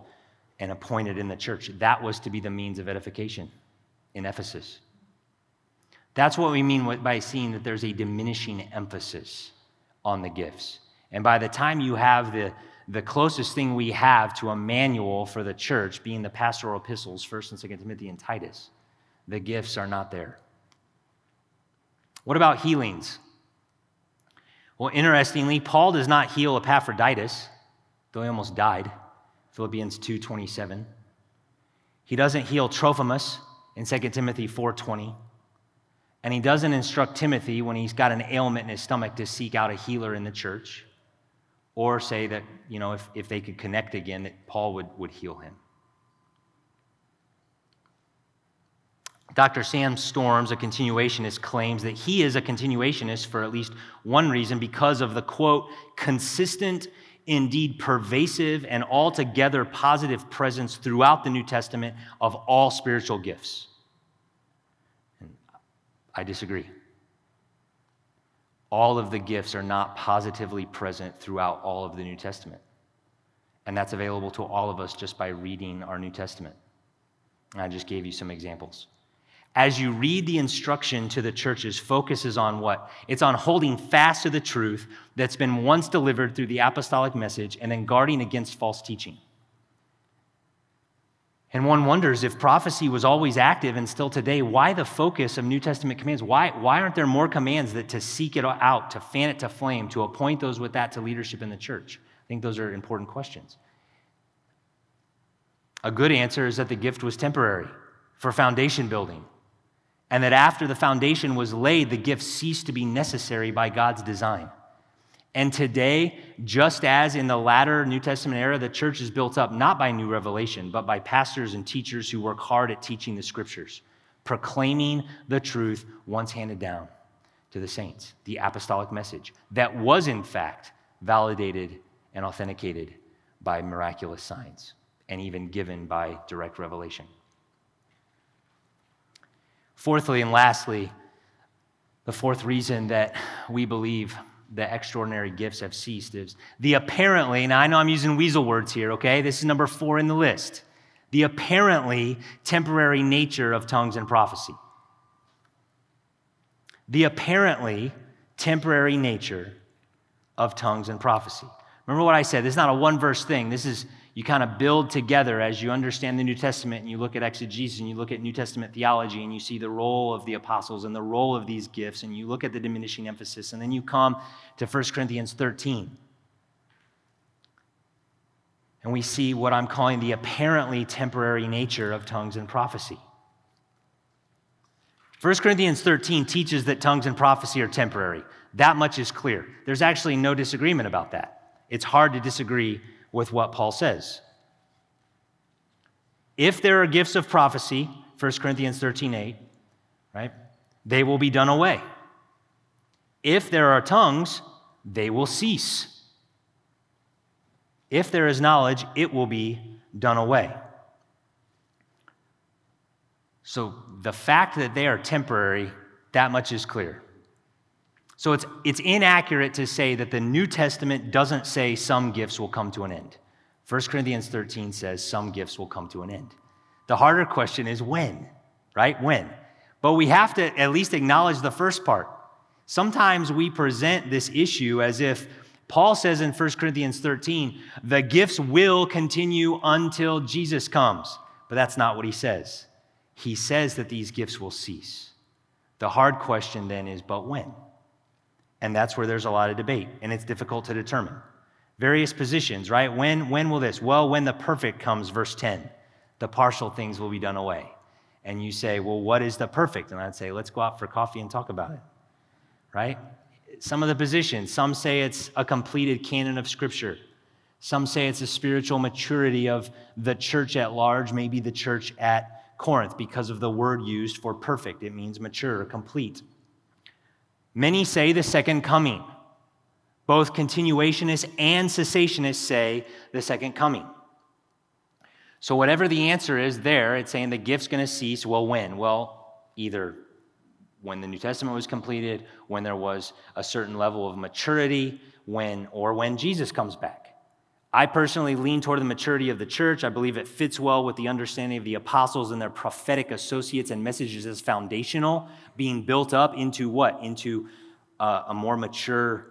and appointed in the church. That was to be the means of edification in Ephesus. That's what we mean by seeing that there's a diminishing emphasis on the gifts. And by the time you have the, the closest thing we have to a manual for the church being the pastoral epistles, 1st and 2nd Timothy and Titus, the gifts are not there. What about healings? Well, interestingly, Paul does not heal Epaphroditus, though he almost died. Philippians 2:27. He doesn't heal Trophimus in 2 Timothy 4:20. And he doesn't instruct Timothy when he's got an ailment in his stomach to seek out a healer in the church or say that, you know, if, if they could connect again, that Paul would, would heal him. Dr. Sam Storms, a continuationist, claims that he is a continuationist for at least one reason because of the quote, consistent, indeed pervasive, and altogether positive presence throughout the New Testament of all spiritual gifts. And I disagree. All of the gifts are not positively present throughout all of the New Testament. And that's available to all of us just by reading our New Testament. And I just gave you some examples as you read the instruction to the churches, focuses on what? It's on holding fast to the truth that's been once delivered through the apostolic message and then guarding against false teaching. And one wonders if prophecy was always active and still today, why the focus of New Testament commands? Why, why aren't there more commands that to seek it out, to fan it to flame, to appoint those with that to leadership in the church? I think those are important questions. A good answer is that the gift was temporary for foundation building and that after the foundation was laid, the gift ceased to be necessary by God's design. And today, just as in the latter New Testament era, the church is built up not by new revelation, but by pastors and teachers who work hard at teaching the scriptures, proclaiming the truth once handed down to the saints, the apostolic message that was, in fact, validated and authenticated by miraculous signs and even given by direct revelation. Fourthly and lastly, the fourth reason that we believe the extraordinary gifts have ceased is the apparently, now I know I'm using weasel words here, okay? This is number four in the list. The apparently temporary nature of tongues and prophecy. The apparently temporary nature of tongues and prophecy. Remember what I said? This is not a one verse thing. This is you kind of build together as you understand the New Testament and you look at exegesis and you look at New Testament theology and you see the role of the apostles and the role of these gifts and you look at the diminishing emphasis and then you come to 1 Corinthians 13. And we see what I'm calling the apparently temporary nature of tongues and prophecy. 1 Corinthians 13 teaches that tongues and prophecy are temporary. That much is clear. There's actually no disagreement about that. It's hard to disagree with what Paul says. If there are gifts of prophecy, 1 Corinthians 13 8, right, they will be done away. If there are tongues, they will cease. If there is knowledge, it will be done away. So the fact that they are temporary, that much is clear. So it's, it's inaccurate to say that the New Testament doesn't say some gifts will come to an end. 1 Corinthians 13 says some gifts will come to an end. The harder question is when, right? When? But we have to at least acknowledge the first part. Sometimes we present this issue as if Paul says in 1 Corinthians 13, the gifts will continue until Jesus comes. But that's not what he says. He says that these gifts will cease. The hard question then is, but when? And that's where there's a lot of debate, and it's difficult to determine. Various positions, right? When, when will this? Well, when the perfect comes, verse 10, the partial things will be done away. And you say, well, what is the perfect? And I'd say, let's go out for coffee and talk about it, right? Some of the positions, some say it's a completed canon of Scripture. Some say it's a spiritual maturity of the church at large, maybe the church at Corinth, because of the word used for perfect. It means mature, complete. Many say the second coming. Both continuationists and cessationists say the second coming. So, whatever the answer is there, it's saying the gift's going to cease. Well, when? Well, either when the New Testament was completed, when there was a certain level of maturity, when, or when Jesus comes back. I personally lean toward the maturity of the church. I believe it fits well with the understanding of the apostles and their prophetic associates and messages as foundational, being built up into what? Into a, a more mature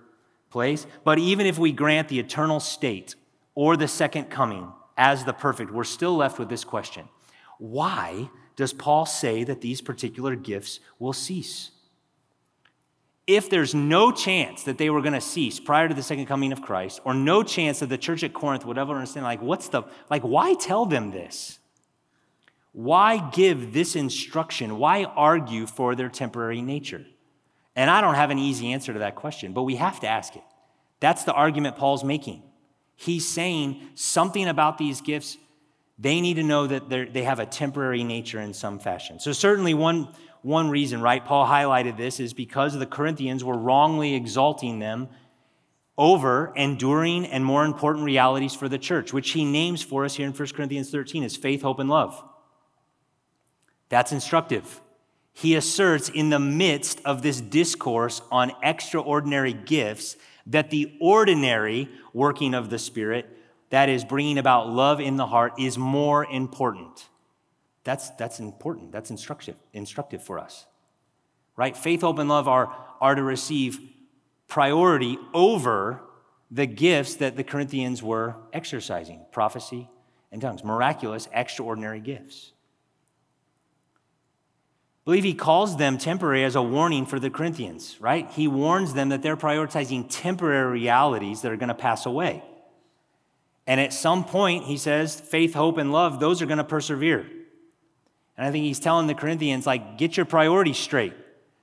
place. But even if we grant the eternal state or the second coming as the perfect, we're still left with this question Why does Paul say that these particular gifts will cease? If there's no chance that they were going to cease prior to the second coming of Christ, or no chance that the church at Corinth would ever understand, like, what's the, like, why tell them this? Why give this instruction? Why argue for their temporary nature? And I don't have an easy answer to that question, but we have to ask it. That's the argument Paul's making. He's saying something about these gifts, they need to know that they have a temporary nature in some fashion. So, certainly, one, one reason, right? Paul highlighted this is because the Corinthians were wrongly exalting them over enduring and more important realities for the church, which he names for us here in 1 Corinthians 13 as faith, hope, and love. That's instructive. He asserts in the midst of this discourse on extraordinary gifts that the ordinary working of the Spirit, that is, bringing about love in the heart, is more important. That's, that's important. That's instructive, instructive for us. Right? Faith, hope, and love are, are to receive priority over the gifts that the Corinthians were exercising prophecy and tongues, miraculous, extraordinary gifts. I believe he calls them temporary as a warning for the Corinthians, right? He warns them that they're prioritizing temporary realities that are going to pass away. And at some point, he says, faith, hope, and love, those are going to persevere. And I think he's telling the Corinthians, like, get your priorities straight.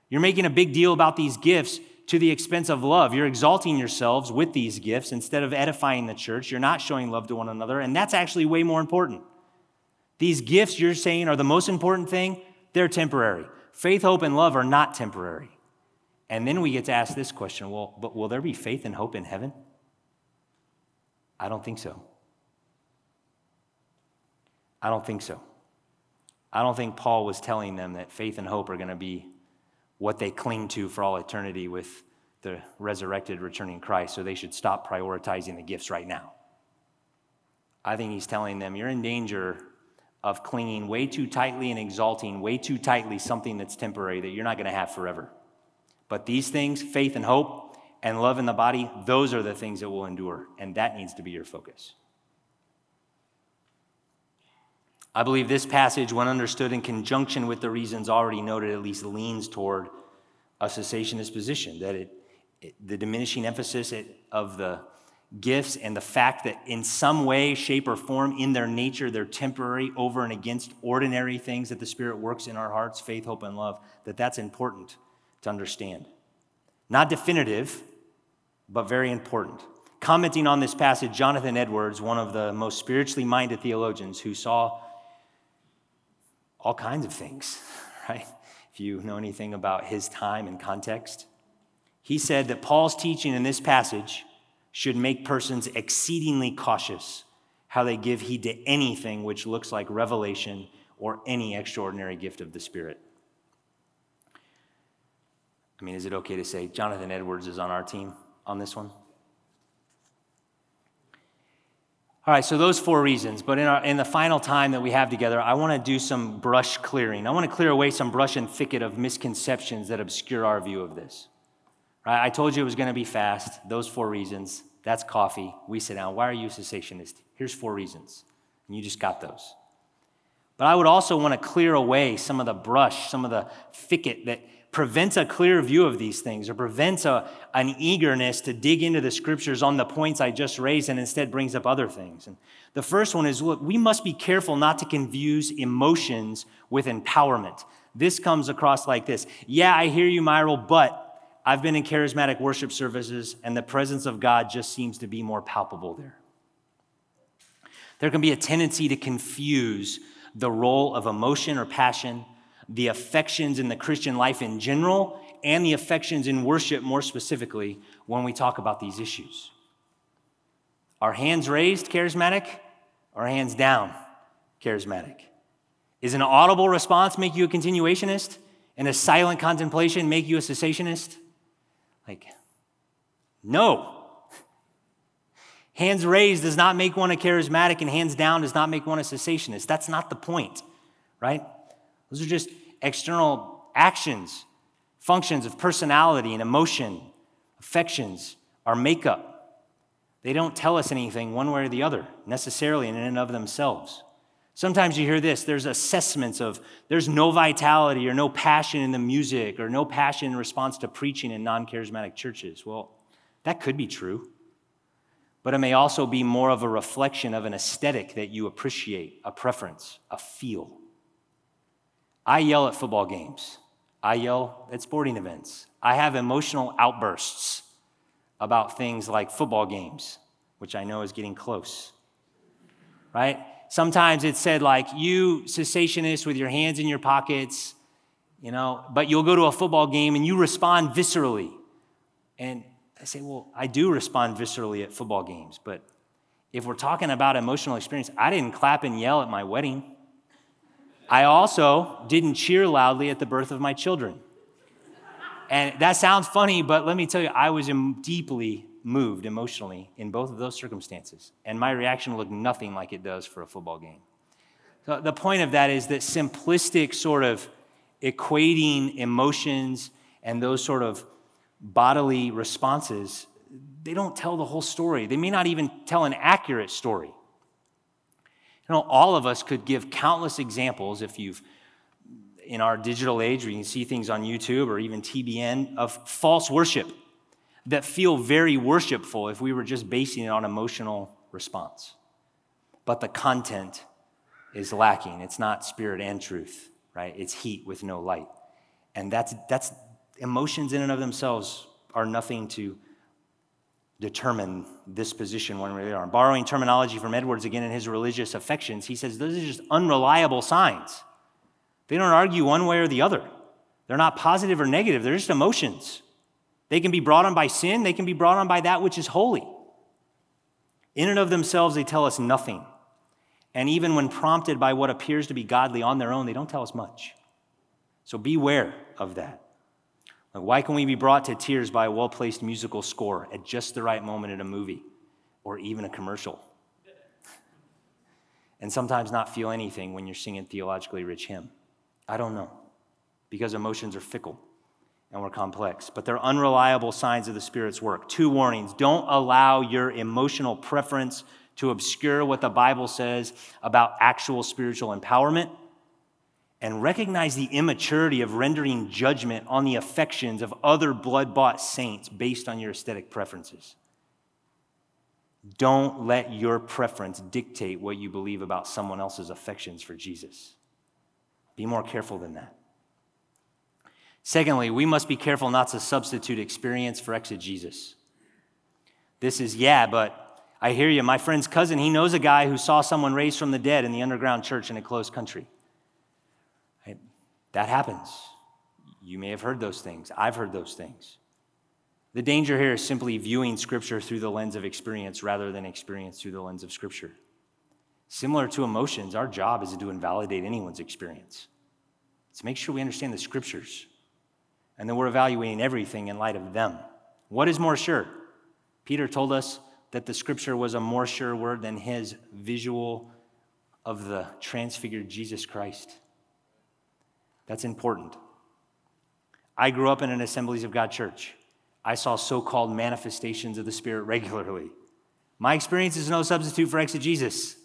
You're making a big deal about these gifts to the expense of love. You're exalting yourselves with these gifts instead of edifying the church. You're not showing love to one another, and that's actually way more important. These gifts you're saying are the most important thing, they're temporary. Faith, hope, and love are not temporary. And then we get to ask this question well, but will there be faith and hope in heaven? I don't think so. I don't think so. I don't think Paul was telling them that faith and hope are going to be what they cling to for all eternity with the resurrected, returning Christ, so they should stop prioritizing the gifts right now. I think he's telling them you're in danger of clinging way too tightly and exalting way too tightly something that's temporary that you're not going to have forever. But these things, faith and hope and love in the body, those are the things that will endure, and that needs to be your focus. I believe this passage, when understood in conjunction with the reasons already noted, at least leans toward a cessationist position, that it, it, the diminishing emphasis of the gifts and the fact that in some way, shape, or form, in their nature, they're temporary over and against ordinary things that the Spirit works in our hearts faith, hope, and love that that's important to understand. Not definitive, but very important. Commenting on this passage, Jonathan Edwards, one of the most spiritually minded theologians who saw all kinds of things, right? If you know anything about his time and context, he said that Paul's teaching in this passage should make persons exceedingly cautious how they give heed to anything which looks like revelation or any extraordinary gift of the Spirit. I mean, is it okay to say Jonathan Edwards is on our team on this one? All right, so those four reasons. But in, our, in the final time that we have together, I want to do some brush clearing. I want to clear away some brush and thicket of misconceptions that obscure our view of this. Right? I told you it was going to be fast. Those four reasons. That's coffee. We sit down. Why are you cessationist? Here's four reasons. And you just got those. But I would also want to clear away some of the brush, some of the thicket that prevents a clear view of these things or prevents a, an eagerness to dig into the scriptures on the points I just raised and instead brings up other things. And the first one is look, we must be careful not to confuse emotions with empowerment. This comes across like this Yeah, I hear you, Myral, but I've been in charismatic worship services and the presence of God just seems to be more palpable there. There can be a tendency to confuse the role of emotion or passion the affections in the Christian life in general and the affections in worship more specifically when we talk about these issues. Are hands raised charismatic or hands down charismatic? Is an audible response make you a continuationist and a silent contemplation make you a cessationist? Like, no. Hands raised does not make one a charismatic, and hands down does not make one a cessationist. That's not the point, right? Those are just external actions, functions of personality and emotion, affections, our makeup. They don't tell us anything one way or the other necessarily in and of themselves. Sometimes you hear this there's assessments of there's no vitality or no passion in the music or no passion in response to preaching in non charismatic churches. Well, that could be true, but it may also be more of a reflection of an aesthetic that you appreciate, a preference, a feel. I yell at football games, I yell at sporting events, I have emotional outbursts about things like football games, which I know is getting close, right? Sometimes it's said, like, you cessationist with your hands in your pockets, you know, but you'll go to a football game and you respond viscerally. And I say, well, I do respond viscerally at football games, but if we're talking about emotional experience, I didn't clap and yell at my wedding. I also didn't cheer loudly at the birth of my children. And that sounds funny, but let me tell you, I was deeply moved emotionally in both of those circumstances. And my reaction looked nothing like it does for a football game. So the point of that is that simplistic sort of equating emotions and those sort of bodily responses, they don't tell the whole story. They may not even tell an accurate story. Know, all of us could give countless examples if you've in our digital age you can see things on YouTube or even TBN of false worship that feel very worshipful if we were just basing it on emotional response. But the content is lacking. It's not spirit and truth, right? It's heat with no light. And that's, that's emotions in and of themselves are nothing to determine this position one way or the other. Borrowing terminology from Edwards again in his religious affections, he says those are just unreliable signs. They don't argue one way or the other. They're not positive or negative, they're just emotions. They can be brought on by sin, they can be brought on by that which is holy. In and of themselves, they tell us nothing. And even when prompted by what appears to be godly on their own, they don't tell us much. So beware of that. Like why can we be brought to tears by a well placed musical score at just the right moment in a movie or even a commercial? and sometimes not feel anything when you're singing a theologically rich hymn. I don't know, because emotions are fickle and we're complex, but they're unreliable signs of the Spirit's work. Two warnings don't allow your emotional preference to obscure what the Bible says about actual spiritual empowerment. And recognize the immaturity of rendering judgment on the affections of other blood bought saints based on your aesthetic preferences. Don't let your preference dictate what you believe about someone else's affections for Jesus. Be more careful than that. Secondly, we must be careful not to substitute experience for exegesis. This is, yeah, but I hear you. My friend's cousin, he knows a guy who saw someone raised from the dead in the underground church in a closed country. That happens. You may have heard those things. I've heard those things. The danger here is simply viewing Scripture through the lens of experience rather than experience through the lens of Scripture. Similar to emotions, our job isn't to invalidate anyone's experience. It's to make sure we understand the scriptures. And then we're evaluating everything in light of them. What is more sure? Peter told us that the scripture was a more sure word than his visual of the transfigured Jesus Christ. That's important. I grew up in an Assemblies of God church. I saw so called manifestations of the Spirit regularly. My experience is no substitute for exegesis.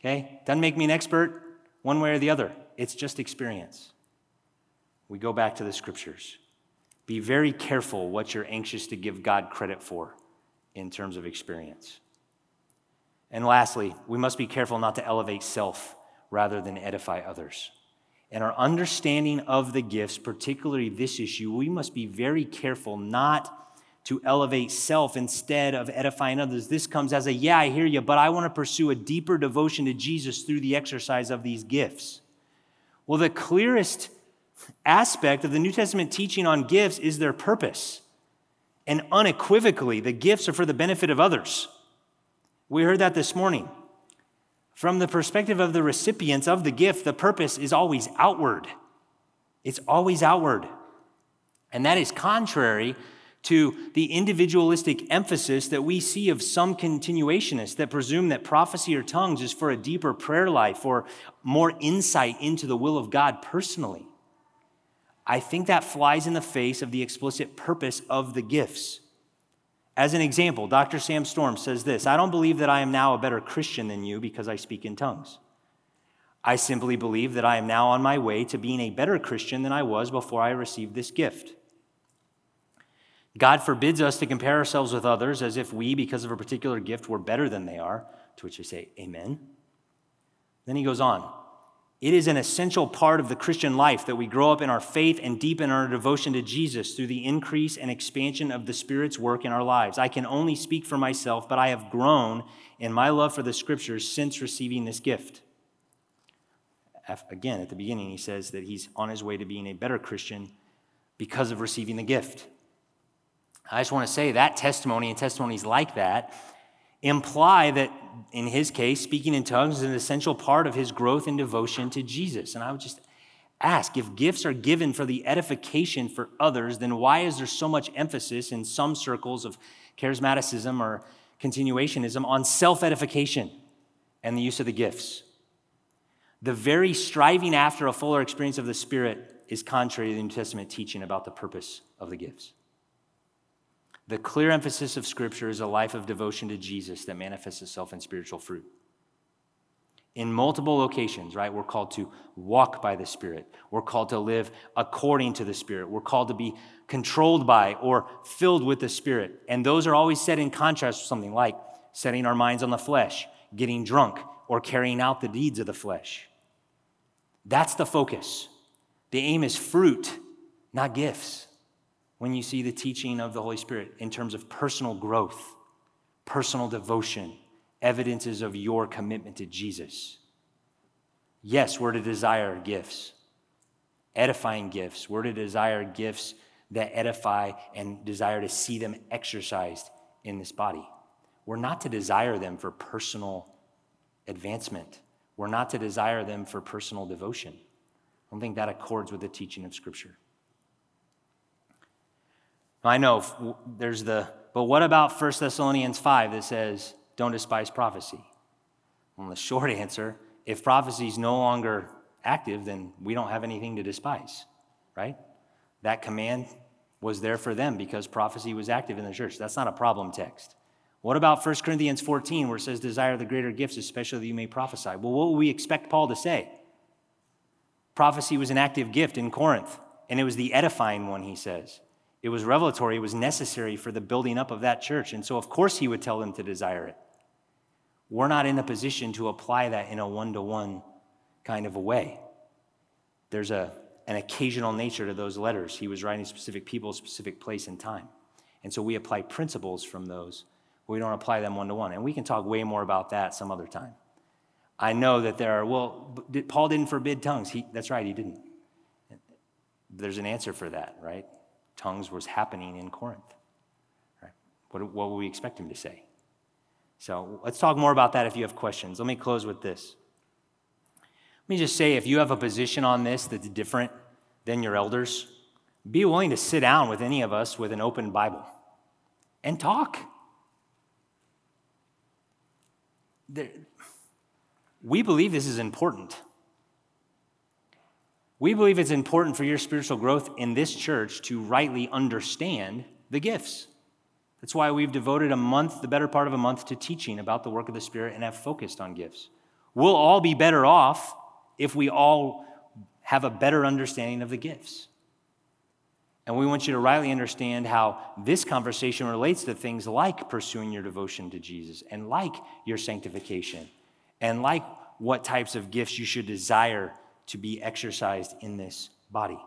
Okay? Doesn't make me an expert one way or the other. It's just experience. We go back to the scriptures. Be very careful what you're anxious to give God credit for in terms of experience. And lastly, we must be careful not to elevate self rather than edify others. In our understanding of the gifts, particularly this issue, we must be very careful not to elevate self instead of edifying others. This comes as a, yeah, I hear you, but I want to pursue a deeper devotion to Jesus through the exercise of these gifts. Well, the clearest aspect of the New Testament teaching on gifts is their purpose. And unequivocally, the gifts are for the benefit of others. We heard that this morning. From the perspective of the recipients of the gift, the purpose is always outward. It's always outward. And that is contrary to the individualistic emphasis that we see of some continuationists that presume that prophecy or tongues is for a deeper prayer life or more insight into the will of God personally. I think that flies in the face of the explicit purpose of the gifts. As an example, Dr. Sam Storm says this I don't believe that I am now a better Christian than you because I speak in tongues. I simply believe that I am now on my way to being a better Christian than I was before I received this gift. God forbids us to compare ourselves with others as if we, because of a particular gift, were better than they are, to which I say, Amen. Then he goes on. It is an essential part of the Christian life that we grow up in our faith and deepen our devotion to Jesus through the increase and expansion of the Spirit's work in our lives. I can only speak for myself, but I have grown in my love for the Scriptures since receiving this gift. Again, at the beginning, he says that he's on his way to being a better Christian because of receiving the gift. I just want to say that testimony and testimonies like that imply that, in his case, speaking in tongues is an essential part of his growth and devotion to Jesus. And I would just ask if gifts are given for the edification for others, then why is there so much emphasis in some circles of charismaticism or continuationism on self edification and the use of the gifts? The very striving after a fuller experience of the Spirit is contrary to the New Testament teaching about the purpose of the gifts. The clear emphasis of Scripture is a life of devotion to Jesus that manifests itself in spiritual fruit. In multiple locations, right, we're called to walk by the Spirit. We're called to live according to the Spirit. We're called to be controlled by or filled with the Spirit. And those are always set in contrast with something like setting our minds on the flesh, getting drunk, or carrying out the deeds of the flesh. That's the focus. The aim is fruit, not gifts when you see the teaching of the Holy Spirit in terms of personal growth, personal devotion, evidences of your commitment to Jesus. Yes, we're to desire gifts, edifying gifts. We're to desire gifts that edify and desire to see them exercised in this body. We're not to desire them for personal advancement. We're not to desire them for personal devotion. I don't think that accords with the teaching of Scripture. I know there's the, but what about 1 Thessalonians 5 that says, don't despise prophecy? Well, the short answer if prophecy is no longer active, then we don't have anything to despise, right? That command was there for them because prophecy was active in the church. That's not a problem text. What about 1 Corinthians 14, where it says, Desire the greater gifts, especially that you may prophesy? Well, what would we expect Paul to say? Prophecy was an active gift in Corinth, and it was the edifying one, he says. It was revelatory, it was necessary for the building up of that church. And so, of course, he would tell them to desire it. We're not in a position to apply that in a one to one kind of a way. There's a, an occasional nature to those letters. He was writing specific people, specific place and time. And so we apply principles from those. We don't apply them one to one. And we can talk way more about that some other time. I know that there are, well, Paul didn't forbid tongues. He, that's right, he didn't. There's an answer for that, right? Tongues was happening in Corinth. Right? What, what would we expect him to say? So let's talk more about that if you have questions. Let me close with this. Let me just say if you have a position on this that's different than your elders, be willing to sit down with any of us with an open Bible and talk. There, we believe this is important. We believe it's important for your spiritual growth in this church to rightly understand the gifts. That's why we've devoted a month, the better part of a month, to teaching about the work of the Spirit and have focused on gifts. We'll all be better off if we all have a better understanding of the gifts. And we want you to rightly understand how this conversation relates to things like pursuing your devotion to Jesus and like your sanctification and like what types of gifts you should desire to be exercised in this body.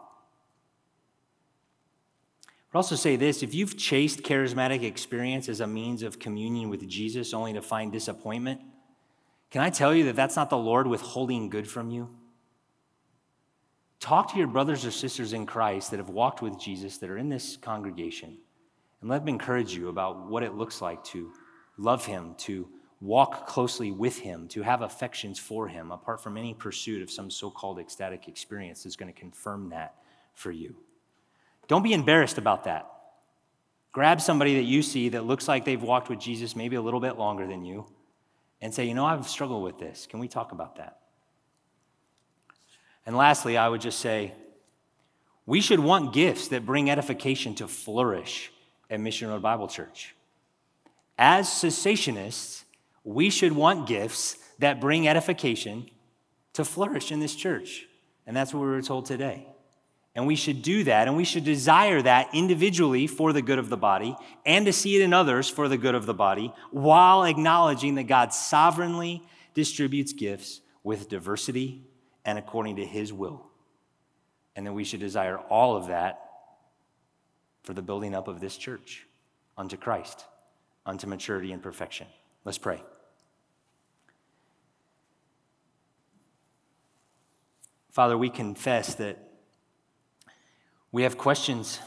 I'd also say this if you've chased charismatic experience as a means of communion with Jesus only to find disappointment, can I tell you that that's not the Lord withholding good from you? Talk to your brothers or sisters in Christ that have walked with Jesus that are in this congregation and let them encourage you about what it looks like to love Him, to walk closely with him, to have affections for him, apart from any pursuit of some so called ecstatic experience, is going to confirm that for you. Don't be embarrassed about that. Grab somebody that you see that looks like they've walked with Jesus maybe a little bit longer than you and say, you know, I've struggled with this. Can we talk about that? And lastly, I would just say, we should want gifts that bring edification to flourish at Mission Road Bible Church. As cessationists, we should want gifts that bring edification to flourish in this church. And that's what we were told today. And we should do that, and we should desire that individually for the good of the body, and to see it in others for the good of the body, while acknowledging that God sovereignly distributes gifts with diversity and according to his will. And that we should desire all of that for the building up of this church unto Christ, unto maturity and perfection. Let's pray. Father, we confess that we have questions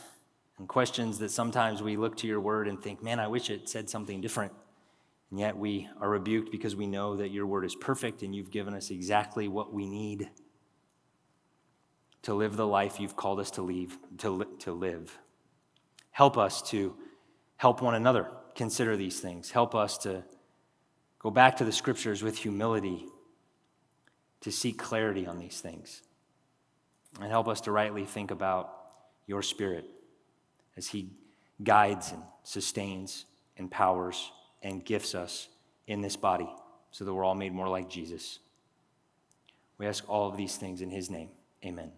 and questions that sometimes we look to your word and think, man, I wish it said something different. And yet we are rebuked because we know that your word is perfect and you've given us exactly what we need to live the life you've called us to, leave, to, to live. Help us to help one another consider these things. Help us to go back to the scriptures with humility to seek clarity on these things. And help us to rightly think about your Spirit as He guides and sustains, empowers, and gifts us in this body so that we're all made more like Jesus. We ask all of these things in His name. Amen.